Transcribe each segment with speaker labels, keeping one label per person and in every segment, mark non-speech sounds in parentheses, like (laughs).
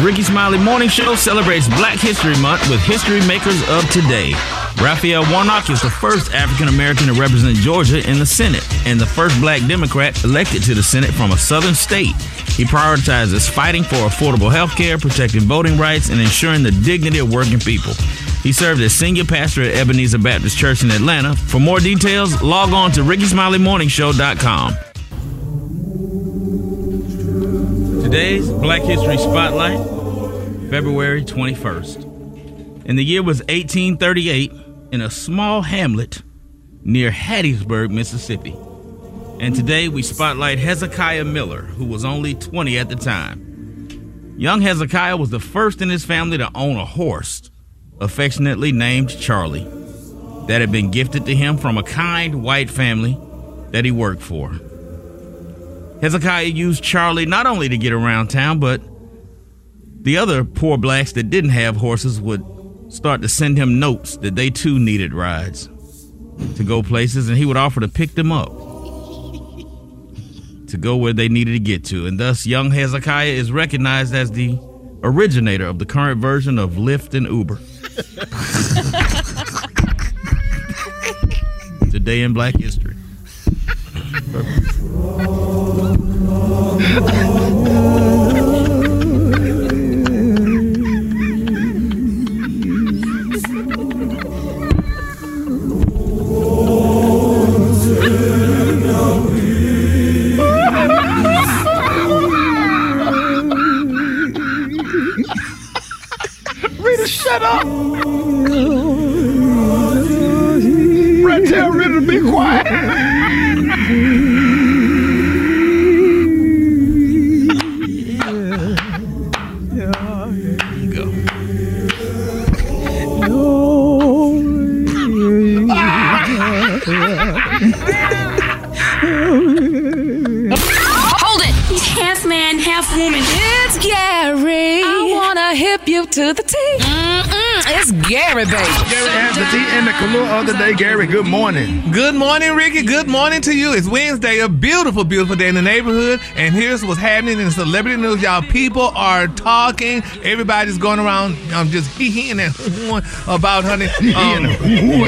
Speaker 1: The Rickey Smiley Morning Show celebrates Black History Month with history makers of today. Raphael Warnock is the first African American to represent Georgia in the Senate and the first black Democrat elected to the Senate from a southern state. He prioritizes fighting for affordable health care, protecting voting rights, and ensuring the dignity of working people. He served as senior pastor at Ebenezer Baptist Church in Atlanta. For more details, log on to RickeySmileyMorningShow.com. Today's Black History Spotlight, February 21st. And the year was 1838 in a small hamlet near Hattiesburg, Mississippi. And today we spotlight Hezekiah Miller, who was only 20 at the time. Young Hezekiah was the first in his family to own a horse, affectionately named Charlie, that had been gifted to him from a kind white family that he worked for. Hezekiah used Charlie not only to get around town, but the other poor blacks that didn't have horses would start to send him notes that they too needed rides to go places, and he would offer to pick them up to go where they needed to get to. And thus, young Hezekiah is recognized as the originator of the current version of Lyft and Uber. (laughs) Today in Black History. (laughs)
Speaker 2: man, half woman.
Speaker 3: It's Gary. I wanna hip you to the T.
Speaker 2: Mm-mm,
Speaker 3: It's Gary, baby.
Speaker 4: Gary has the tea and the color of the day. Gary, good morning.
Speaker 5: Good morning, Ricky. Good morning to you. It's Wednesday, a beautiful, beautiful day in the neighborhood. And here's what's happening in celebrity news. Y'all, people are talking. Everybody's going around um, just (laughs) hee-heeing and hoo-hooing about, honey. (laughs) Um,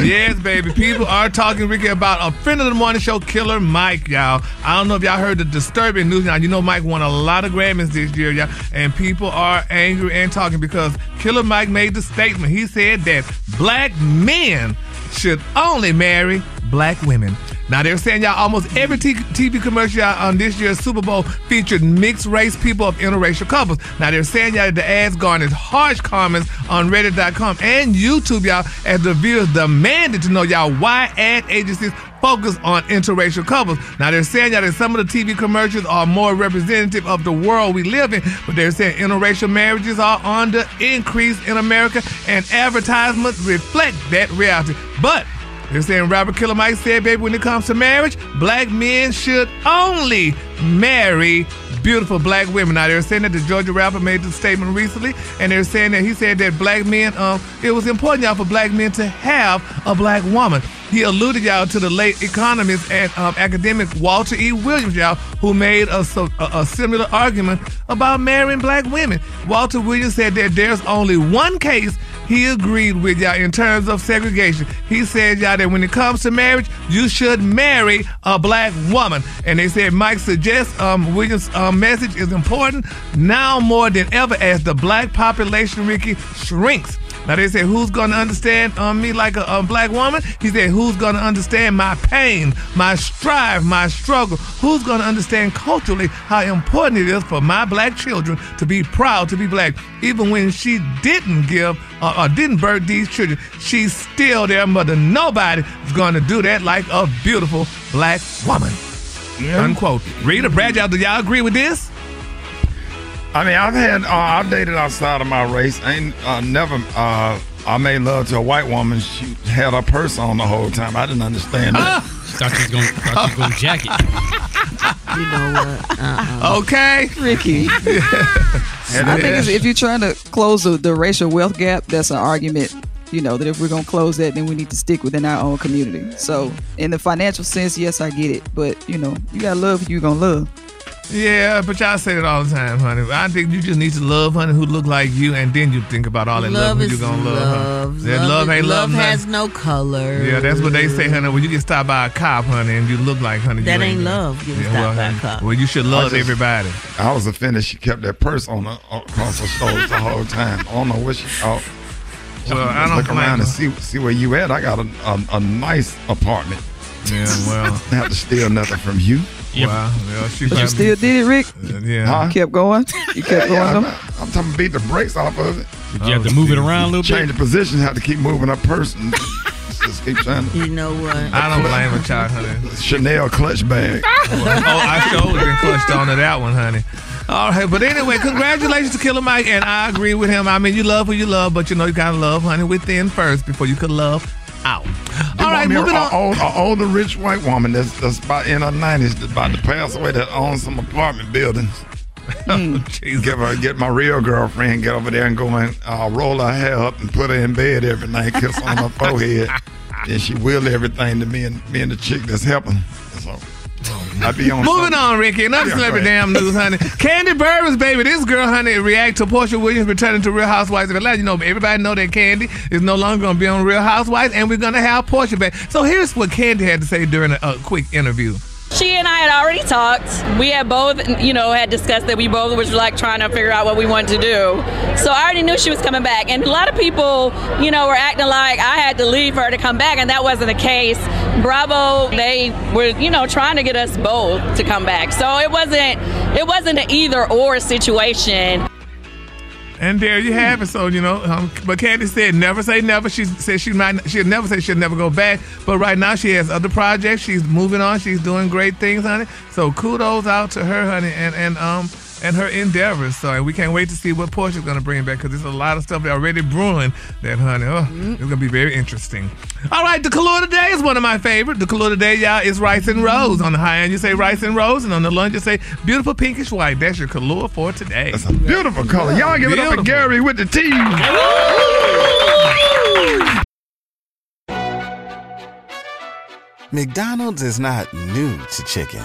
Speaker 5: yes, baby. People are talking, Ricky, about a friend of the morning show, Killer Mike, y'all. I don't know if y'all heard the disturbing news. Now, you know Mike won a lot of Grammys this year, y'all. And people are angry and talking because Killer Mike made the statement. He said that black men should only marry black women. Now they're saying y'all almost every t- TV commercial on um, this year's Super Bowl featured mixed race people of interracial couples. Now they're saying y'all the ads garnered harsh comments on Reddit.com and YouTube y'all as the viewers demanded to know y'all why ad agencies focus on interracial couples. Now they're saying that some of the TV commercials are more representative of the world we live in, but they're saying interracial marriages are on the increase in America and advertisements reflect that reality. But they're saying Robert Killer Mike said, baby, when it comes to marriage, black men should only marry beautiful black women. Now they're saying that the Georgia rapper made the statement recently, and they're saying that he said that black men, um, it was important y'all for black men to have a black woman. He alluded y'all to the late economist and um, academic Walter E. Williams, y'all, who made a, a, a similar argument about marrying black women. Walter Williams said that there's only one case he agreed with y'all in terms of segregation. He said y'all that when it comes to marriage, you should marry a black woman. And they said Mike suggests um, Williams' um, message is important now more than ever as the black population, Ricky, shrinks. Now they say, who's gonna understand um, me like a, a black woman? He said, who's gonna understand my pain, my strive, my struggle? Who's gonna understand culturally how important it is for my black children to be proud to be black? Even when she didn't give uh, or didn't birth these children, she's still their mother. Nobody is gonna do that like a beautiful black woman. Unquote. Rita, Brad, y'all, do y'all agree with this?
Speaker 4: I mean, I've had uh, I've dated outside of my race. I ain't uh, never. Uh, I made love to a white woman. She had her purse on the whole time. I didn't understand that. (laughs)
Speaker 6: Thought she was going. Thought she was going to jack it. (laughs)
Speaker 7: You know what? Uh-uh.
Speaker 5: Okay.
Speaker 8: Ricky. (laughs) I think it's, if you're trying to close the, the racial wealth gap, that's an argument. You know that if we're gonna close that, then we need to stick within our own community. So, in the financial sense, yes, I get it, but you know, you gotta love who you gonna love.
Speaker 5: Yeah, but y'all say it all the time, honey. I think you just need to love, honey, who look like you, and then you think about all that love,
Speaker 7: Love
Speaker 5: who
Speaker 7: is
Speaker 5: you gonna love.
Speaker 7: love.
Speaker 5: Huh? That love,
Speaker 7: is-
Speaker 5: ain't love. nothing.
Speaker 7: has no color.
Speaker 5: Yeah, that's what they say, honey. When you get stopped by a cop, honey, and you look like, honey,
Speaker 7: That
Speaker 5: you
Speaker 7: ain't love, getting stopped
Speaker 5: well,
Speaker 7: by a
Speaker 5: honey,
Speaker 7: cop.
Speaker 5: Well, you should love
Speaker 4: just-
Speaker 5: everybody.
Speaker 4: I was offended. She kept that purse on her across her shoulders the whole time. I don't know what she thought.
Speaker 5: Well, I don't
Speaker 4: look around
Speaker 5: blame
Speaker 4: and see see where you at. I got a, a, a nice apartment.
Speaker 5: Yeah, well, (laughs)
Speaker 4: I have to steal nothing from you.
Speaker 6: Yeah,
Speaker 5: well, well, she
Speaker 8: But you still did it, Rick.
Speaker 5: yeah.
Speaker 4: Huh?
Speaker 8: You kept going. You kept going.
Speaker 4: Yeah, I'm,
Speaker 8: though?
Speaker 4: I'm talking beat the brakes off of it.
Speaker 6: Did you have to oh, move it around a little
Speaker 4: Change
Speaker 6: bit?
Speaker 4: Change the position. Have to keep moving her person. (laughs) Just keep trying to.
Speaker 7: You know what?
Speaker 5: I don't blame a child, honey.
Speaker 4: Chanel clutch bag. (laughs)
Speaker 5: oh, I sure been clutched on to that one, honey. All right, but anyway, congratulations to Killer Mike, and I agree with him. I mean, you love who you love, but you know you gotta love, honey, within first before you could love out. Right,
Speaker 4: a-
Speaker 5: moving on.
Speaker 4: old, older rich white woman that's, that's about in her nineties that's about to pass away that owns some apartment buildings. (laughs)
Speaker 5: Jesus.
Speaker 4: Get her, get my real girlfriend, get over there and go and uh, roll her hair up and put her in bed every night, kiss on her (laughs) forehead, and she will everything to me and me and the chick that's helping. So I be on.
Speaker 5: Moving
Speaker 4: something.
Speaker 5: on, Ricky. Enough
Speaker 4: Yeah,
Speaker 5: celebrity damn news, honey. (laughs) Kandi Burruss, baby. This girl, honey, react to Porsha Williams returning to Real Housewives of Atlanta. You know, everybody know that Kandi is no longer going to be on Real Housewives, and we're going to have Porsha back. So here's what Kandi had to say during a, a quick interview.
Speaker 9: She and I had already talked. We had both, you know, had discussed that we both was like trying to figure out what we wanted to do. So I already knew she was coming back. And a lot of people, you know, were acting like I had to leave her to come back, and that wasn't the case. Bravo, they were, you know, trying to get us both to come back. So it wasn't it wasn't an either or situation.
Speaker 5: And there you have it. So you know, um, but Kandi said never say never. She said she might. She'll never say she'll never go back. But right now she has other projects. She's moving on. She's doing great things, honey. So kudos out to her, honey, and and um and her endeavors. So and we can't wait to see what Porsha's gonna bring back because there's a lot of stuff already brewing. That honey, oh, mm-hmm. it's gonna be very interesting. All right, the color today is one of my favorite. The color today, y'all, is rice and rose. On the high end, you say rice and rose, and on the low end, you say beautiful pinkish white. That's your color for today.
Speaker 4: That's a beautiful color. Y'all give it up
Speaker 5: Beautiful.
Speaker 4: for Gary with the T.
Speaker 10: McDonald's is not new to chicken.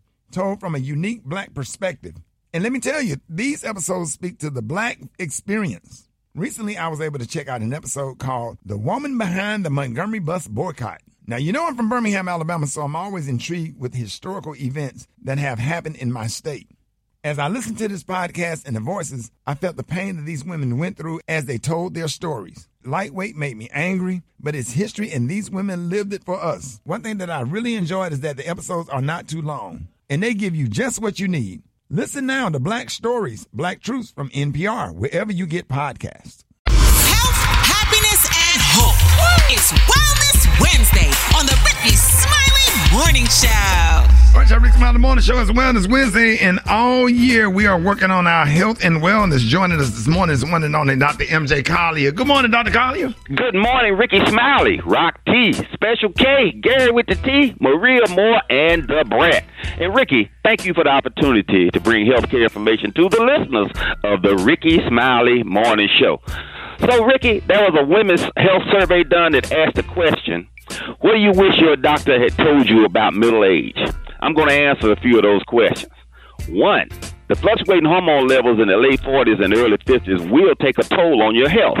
Speaker 4: told from a unique black perspective. And let me tell you, these episodes speak to the black experience. Recently, I was able to check out an episode called The Woman Behind the Montgomery Bus Boycott. Now, you know I'm from Birmingham, Alabama, so I'm always intrigued with historical events that have happened in my state. As I listened to this podcast and the voices, I felt the pain that these women went through as they told their stories. Lightweight made me angry, but it's history and these women lived it for us. One thing that I really enjoyed is that the episodes are not too long and they give you just what you need. Listen now to Black Stories, Black Truths from NPR, wherever you get podcasts.
Speaker 11: Health, happiness, and hope. It's Wellness Wednesday on the Rickey Smiley Morning Show.
Speaker 4: All right, y'all, Rick Smiley Morning Show is Wellness Wednesday, and all year we are working on our health and wellness. Joining us this morning is one and only Dr. MJ Collier. Good morning, Dr. Collier.
Speaker 12: Good morning, Rickey Smiley, Rock T, Special K, Gary with the T, Maria Moore, and the Brett. And Ricky, thank you for the opportunity to bring healthcare information to the listeners of the Rickey Smiley Morning Show. So, Ricky, there was a women's health survey done that asked the question, what do you wish your doctor had told you about middle age? I'm going to answer a few of those questions. One, the fluctuating hormone levels in the late 40s and early 50s will take a toll on your health.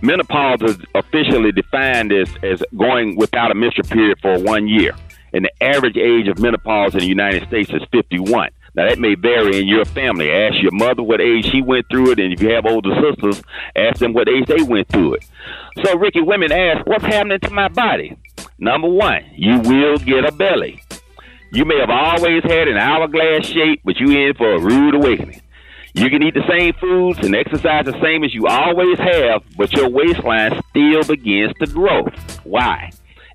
Speaker 12: Menopause is officially defined as, as going without a menstrual period for one year. And the average age of menopause in the United States is 51. Now, that may vary in your family. Ask your mother what age she went through it, and if you have older sisters, ask them what age they went through it. So, Ricky, women ask, What's happening to my body? Number one, you will get a belly. You may have always had an hourglass shape, but you in for a rude awakening. You can eat the same foods and exercise the same as you always have, but your waistline still begins to grow. Why?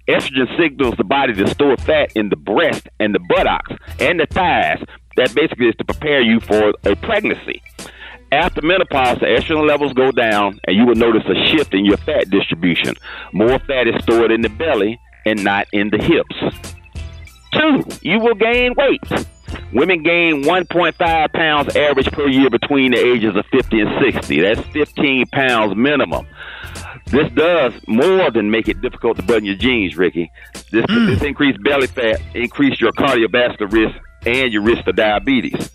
Speaker 12: Estrogen signals the body to store fat in the breast and the buttocks and the thighs. That basically is to prepare you for a pregnancy. After menopause, the estrogen levels go down, and you will notice a shift in your fat distribution. More fat is stored in the belly and not in the hips. Two, you will gain weight. Women gain 1.5 pounds average per year between the ages of 50 and 60. That's 15 pounds minimum. This does more than make it difficult to button your jeans, Ricky. This, mm. this increased belly fat increase your cardiovascular risk and your risk of diabetes.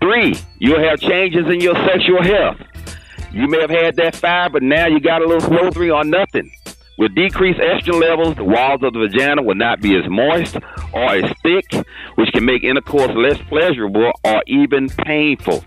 Speaker 12: Three, you'll have changes in your sexual health. You may have had that fire, but now you got a little slow three or nothing. With decreased estrogen levels, the walls of the vagina will not be as moist or as thick, which can make intercourse less pleasurable or even painful.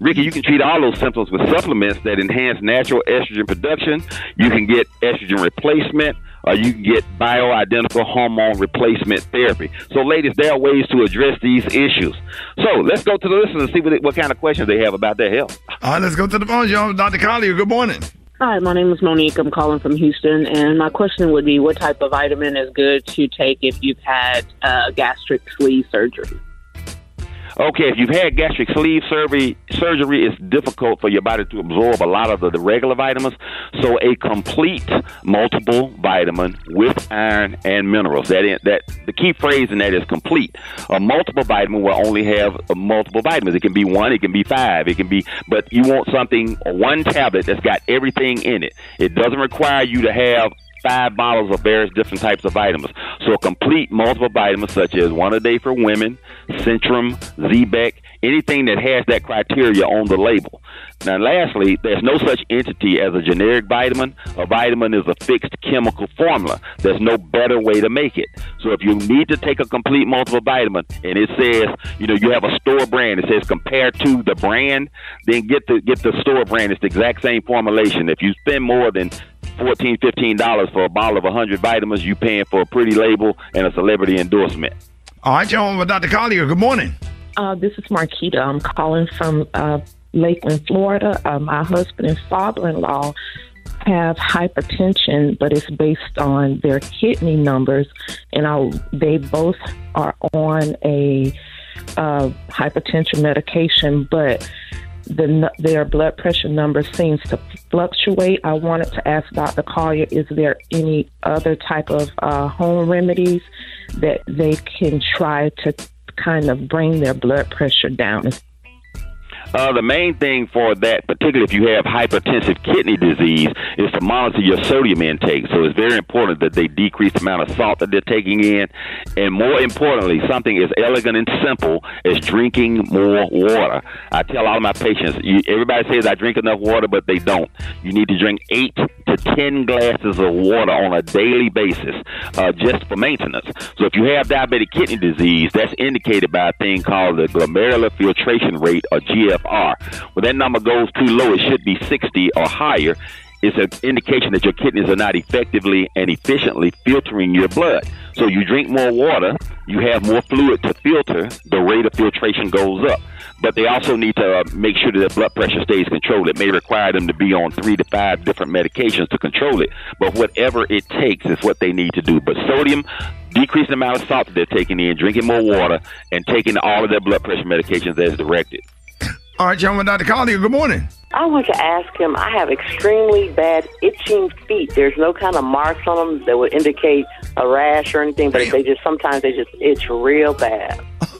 Speaker 12: Ricky, you can treat all those symptoms with supplements that enhance natural estrogen production. You can get estrogen replacement, or you can get bioidentical hormone replacement therapy. So, ladies, there are ways to address these issues. So, let's go to the listeners and see what, what kind of questions they have about their health.
Speaker 4: All right, let's go to the phone, y'all. Dr. Collier, good morning.
Speaker 13: Hi, my name is Monique. I'm calling from Houston, and my question would be what type of vitamin is good to take if you've had uh, gastric sleeve surgery?
Speaker 12: Okay, if you've had gastric sleeve surgery, surgery is difficult for your body to absorb a lot of the, the regular vitamins. So a complete multiple vitamin with iron and minerals. That is, that the key phrase in that is complete. A multiple vitamin will only have multiple vitamins. It can be one, it can be five, it can be, but you want something one tablet that's got everything in it. It doesn't require you to have five bottles of various different types of vitamins. So complete multiple vitamins such as one a day for women, Centrum, Z-Bec, anything that has that criteria on the label. Now, lastly, there's no such entity as a generic vitamin. A vitamin is a fixed chemical formula. There's no better way to make it. So if you need to take a complete multiple vitamin and it says, you know, you have a store brand, it says compared to the brand, then get the get the store brand. It's the exact same formulation. If you spend more than 14 $15 for a bottle of 100 vitamins, you paying for a pretty label and a celebrity endorsement.
Speaker 4: All right, y'all, with Dr. Collier. Good morning.
Speaker 13: Uh, this is Marquita. I'm calling from uh, Lakeland, Florida. Uh, my husband and father-in-law have hypertension, but it's based on their kidney numbers, and I, they both are on a uh, hypertension medication, but the, their blood pressure number seems to fluctuate. I wanted to ask Dr. Collier, is there any other type of uh, home remedies that they can try to kind of bring their blood pressure down?
Speaker 12: Uh, the main thing for that, particularly if you have hypertensive kidney disease, is to monitor your sodium intake. So it's very important that they decrease the amount of salt that they're taking in. And more importantly, something as elegant and simple as drinking more water. I tell all of my patients, you, everybody says I drink enough water, but they don't. You need to drink eight to 10 glasses of water on a daily basis uh, just for maintenance. So if you have diabetic kidney disease, that's indicated by a thing called the glomerular filtration rate or GF GFR. When that number goes too low, it should be 60 or higher. It's an indication that your kidneys are not effectively and efficiently filtering your blood. So you drink more water, you have more fluid to filter, the rate of filtration goes up. but they also need to uh, make sure that their blood pressure stays controlled. It may require them to be on three to five different medications to control it, but whatever it takes is what they need to do. But sodium, decrease the amount of salt that they're taking in, drinking more water, and taking all of their blood pressure medications as directed.
Speaker 4: All right, gentlemen, Dr. Collier, good morning.
Speaker 14: I want to ask him. I have extremely bad itching feet. There's no kind of marks on them that would indicate a rash or anything, but they just sometimes they just itch real bad. (laughs)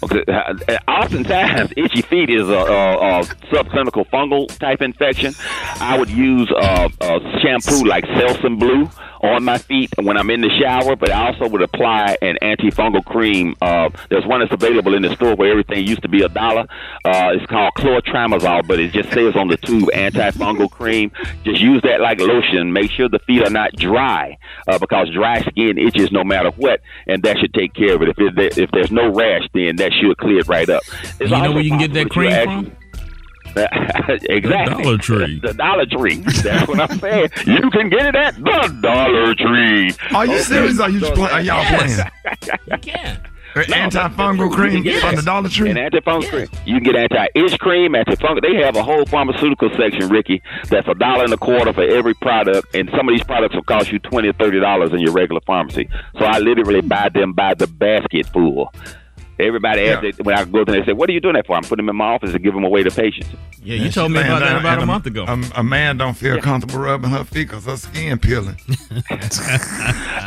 Speaker 12: Okay, uh, oftentimes itchy feet is a, a, a subclinical fungal type infection. I would use uh, a shampoo like Selsun Blue on my feet when I'm in the shower, but I also would apply an antifungal cream. Uh, there's one that's available in the store where everything used to be a dollar. Uh, it's called clotrimazole, but it just says on the tube antifungal cream. Just use that like lotion. Make sure the feet are not dry uh, because dry skin itches no matter what, and that should take care of it. If it, if there's no rash, then that should clear it right up. It's
Speaker 1: you know where you can get that cream from? (laughs)
Speaker 12: exactly.
Speaker 1: The Dollar Tree.
Speaker 12: The Dollar Tree. That's what I'm saying. (laughs) You can get it at the Dollar Tree.
Speaker 4: Are you serious? Are you
Speaker 12: So
Speaker 4: play, are y'all
Speaker 12: yes.
Speaker 4: playing?
Speaker 1: You can.
Speaker 4: Uh, Antifungal cream
Speaker 12: Yes.
Speaker 4: from the Dollar Tree.
Speaker 12: An antifungal cream. You can get anti-itch cream, antifungal. They have a whole pharmaceutical section, Ricky. That's a dollar and a quarter for every product, and some of these products will cost you twenty or thirty dollars in your regular pharmacy. So I literally buy them by the basket full. Everybody asks
Speaker 4: Yeah.
Speaker 12: it, when I go there, they say, "What are you doing that for?" I'm putting them in my office and give them away to patients.
Speaker 1: Yeah, you told me about that about a month ago.
Speaker 4: A, a man don't feel comfortable rubbing her feet because her skin peeling. (laughs)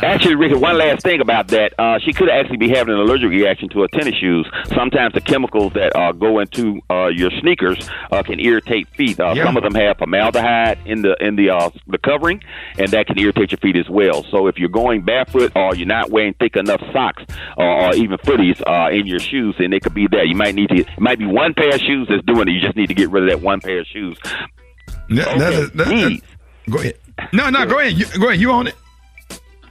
Speaker 12: Actually, Ricky, one last thing about that. Uh, she could actually be having an allergic reaction to her tennis shoes. Sometimes the chemicals that uh, go into uh, your sneakers uh, can irritate feet. Uh,
Speaker 4: Yeah.
Speaker 12: Some of them have formaldehyde in the in the uh, the covering, and that can irritate your feet as well. So if you're going barefoot or you're not wearing thick enough socks or, or even footies uh, in your shoes, and it could be that. You might need to. It might be one pair of shoes that's doing it. You just need to get rid of that one pair of shoes.
Speaker 4: That- that is- that- that- go ahead. No, no, go ahead. You, go ahead. You on it?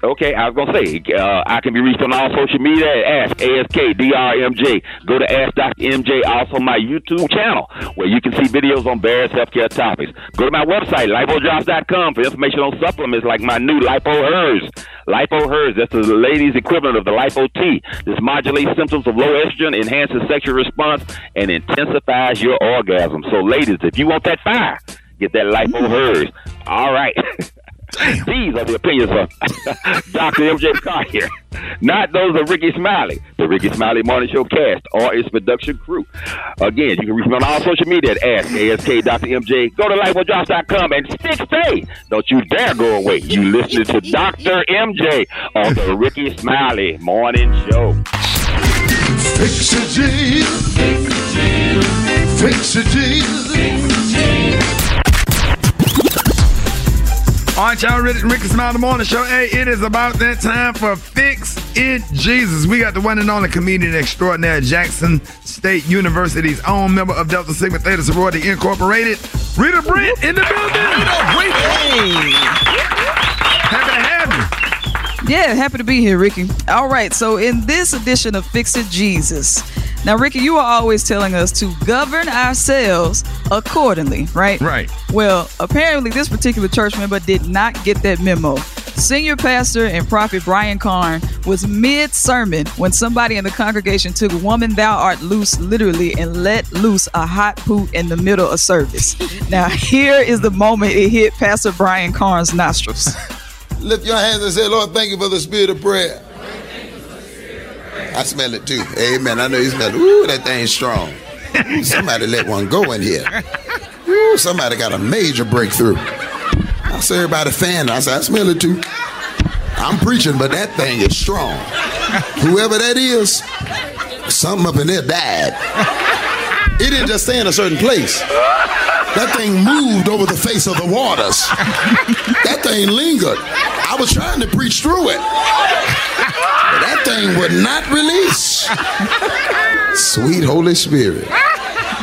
Speaker 12: Okay, I was gonna say uh, I can be reached on all social media at Ask ASK DRMJ. Go to Ask Dr. MJ, also my YouTube channel where you can see videos on various healthcare topics. Go to my website lipojobs.com for information on supplements like my new Lipo Hers. Lipo Hers, that's the ladies' equivalent of the Lipo T. This modulates symptoms of low estrogen, enhances sexual response, and intensifies your orgasm. So, ladies, if you want that fire, get that Lipo Hers. All right. (laughs) These are the opinions of (laughs) Dr. MJ here, not those of Rickey Smiley, the Rickey Smiley Morning Show cast, or its production crew. Again, you can reach me on all social media at Ask ASK Dr. MJ. Go to lifewithdrops.com and stick stay. Don't you dare go away. You listening to Dr. MJ on the Rickey Smiley Morning Show.
Speaker 15: Fix it, Jesus. Fix it, Jesus.
Speaker 4: All right, y'all ready? Rick Ricky Smile the Morning Show. Hey, it is about that time for Fix It Jesus. We got the one and only comedian extraordinaire, Jackson State University's own member of Delta Sigma Theta Sorority Incorporated, Rita Brent in the building. Rita Brent. Happy to have you.
Speaker 8: Yeah, happy to be here, Ricky. All right, so in this edition of Fix It Jesus, now, Ricky, you are always telling us to govern ourselves accordingly, right?
Speaker 4: Right.
Speaker 8: Well, apparently, this particular church member did not get that memo. Senior pastor and prophet Brian Carn was mid sermon when somebody in the congregation took Woman Thou Art Loose literally and let loose a hot poot in the middle of service. (laughs) now, here is the moment it hit Pastor Brian Carn's nostrils.
Speaker 15: Lift your hands and say, Lord, thank you for the spirit of prayer. I smell it too. Amen. I know you smell it. Ooh, that thing's strong. Somebody let one go in here. Ooh, somebody got a major breakthrough. I saw everybody fan. I said, I smell it too. I'm preaching, but that thing is strong. Whoever that is, something up in there died. It didn't just stay in a certain place. That thing moved over the face of the waters. That thing lingered. I was trying to preach through it. But that thing would not release. Sweet Holy Spirit.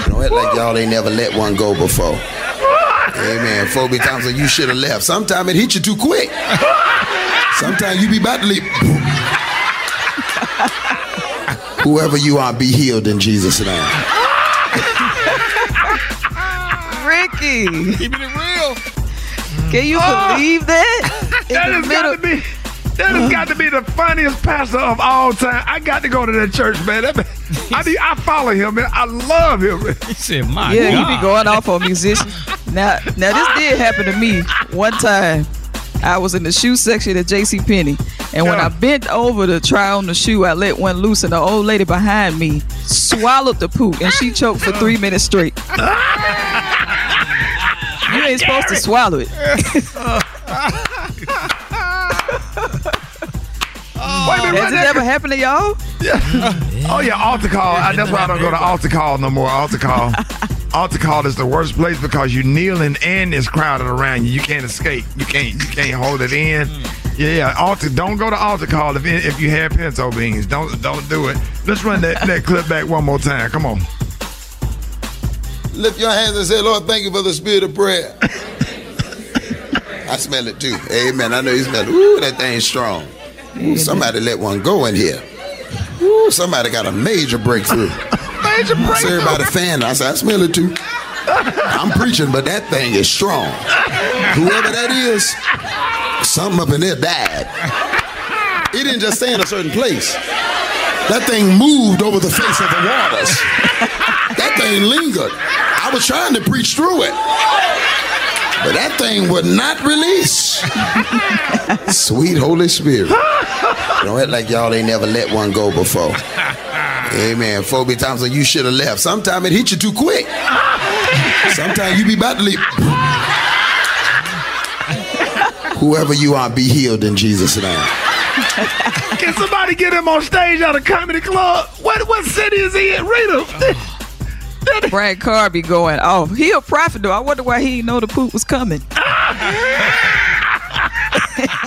Speaker 15: Don't act like y'all ain't never let one go before. Amen. Phoebe Thompson, you should have left. Sometimes it hit you too quick. Sometimes you be about to leave. Whoever you are, be healed in Jesus' name.
Speaker 8: Ricky.
Speaker 5: Keeping it real.
Speaker 8: Can you
Speaker 4: Oh,
Speaker 8: believe that? (laughs) In
Speaker 4: that
Speaker 8: the
Speaker 4: has
Speaker 8: middle-
Speaker 4: got to be. That has got to be the funniest pastor of all time. I got to go to that church, man. That man I mean, I follow him, man. I love him.
Speaker 6: He said, "My
Speaker 8: yeah,
Speaker 6: God."
Speaker 8: he be going off on musicians. Now, now this did happen to me one time. I was in the shoe section at J.C. Penney, and when I bent over to try on the shoe, I let one loose, and the old lady behind me swallowed the poop, and she choked for three minutes straight. (laughs) you ain't supposed to swallow it. (laughs)
Speaker 4: Wait a minute,
Speaker 8: Has
Speaker 4: right
Speaker 8: it ever happened to y'all?
Speaker 4: Oh yeah, altar call. I, that's why I don't go to altar call no more. Altar call. (laughs) altar call is the worst place because you kneeling and it's crowded around you. You can't escape. You can't. You can't hold it in. Mm. Yeah, yeah. Altar. Don't go to altar call if if you have pinto beans. Don't don't do it. Let's run that, that clip back one more time. Come on.
Speaker 15: Lift your hands and say, Lord, thank you for the spirit of prayer. (laughs) I smell it too. Amen. I know you smell it. Ooh, that thing's strong. Ooh, somebody let one go in here. Ooh, somebody got a major breakthrough. (laughs)
Speaker 4: Major
Speaker 15: I said, everybody fan. I said, I smell it too. I'm preaching, but that thing is strong. Whoever that is, something up in there died. It didn't just stay in a certain place. That thing moved over the face of the waters. That thing lingered. I was trying to preach through it. But that thing would not release. Sweet Holy Spirit. Don't act like y'all ain't never let one go before. Amen. Phobia times when you should have left. Sometimes it hit you too quick. Sometimes you be about to leave. Whoever you are, be healed in Jesus' name.
Speaker 4: Can somebody get him on stage at a comedy club? What what city is he in? Rita. (laughs)
Speaker 8: Brad Carr be going, oh, he a prophet though. I wonder why he didn't know the poop was coming. (laughs)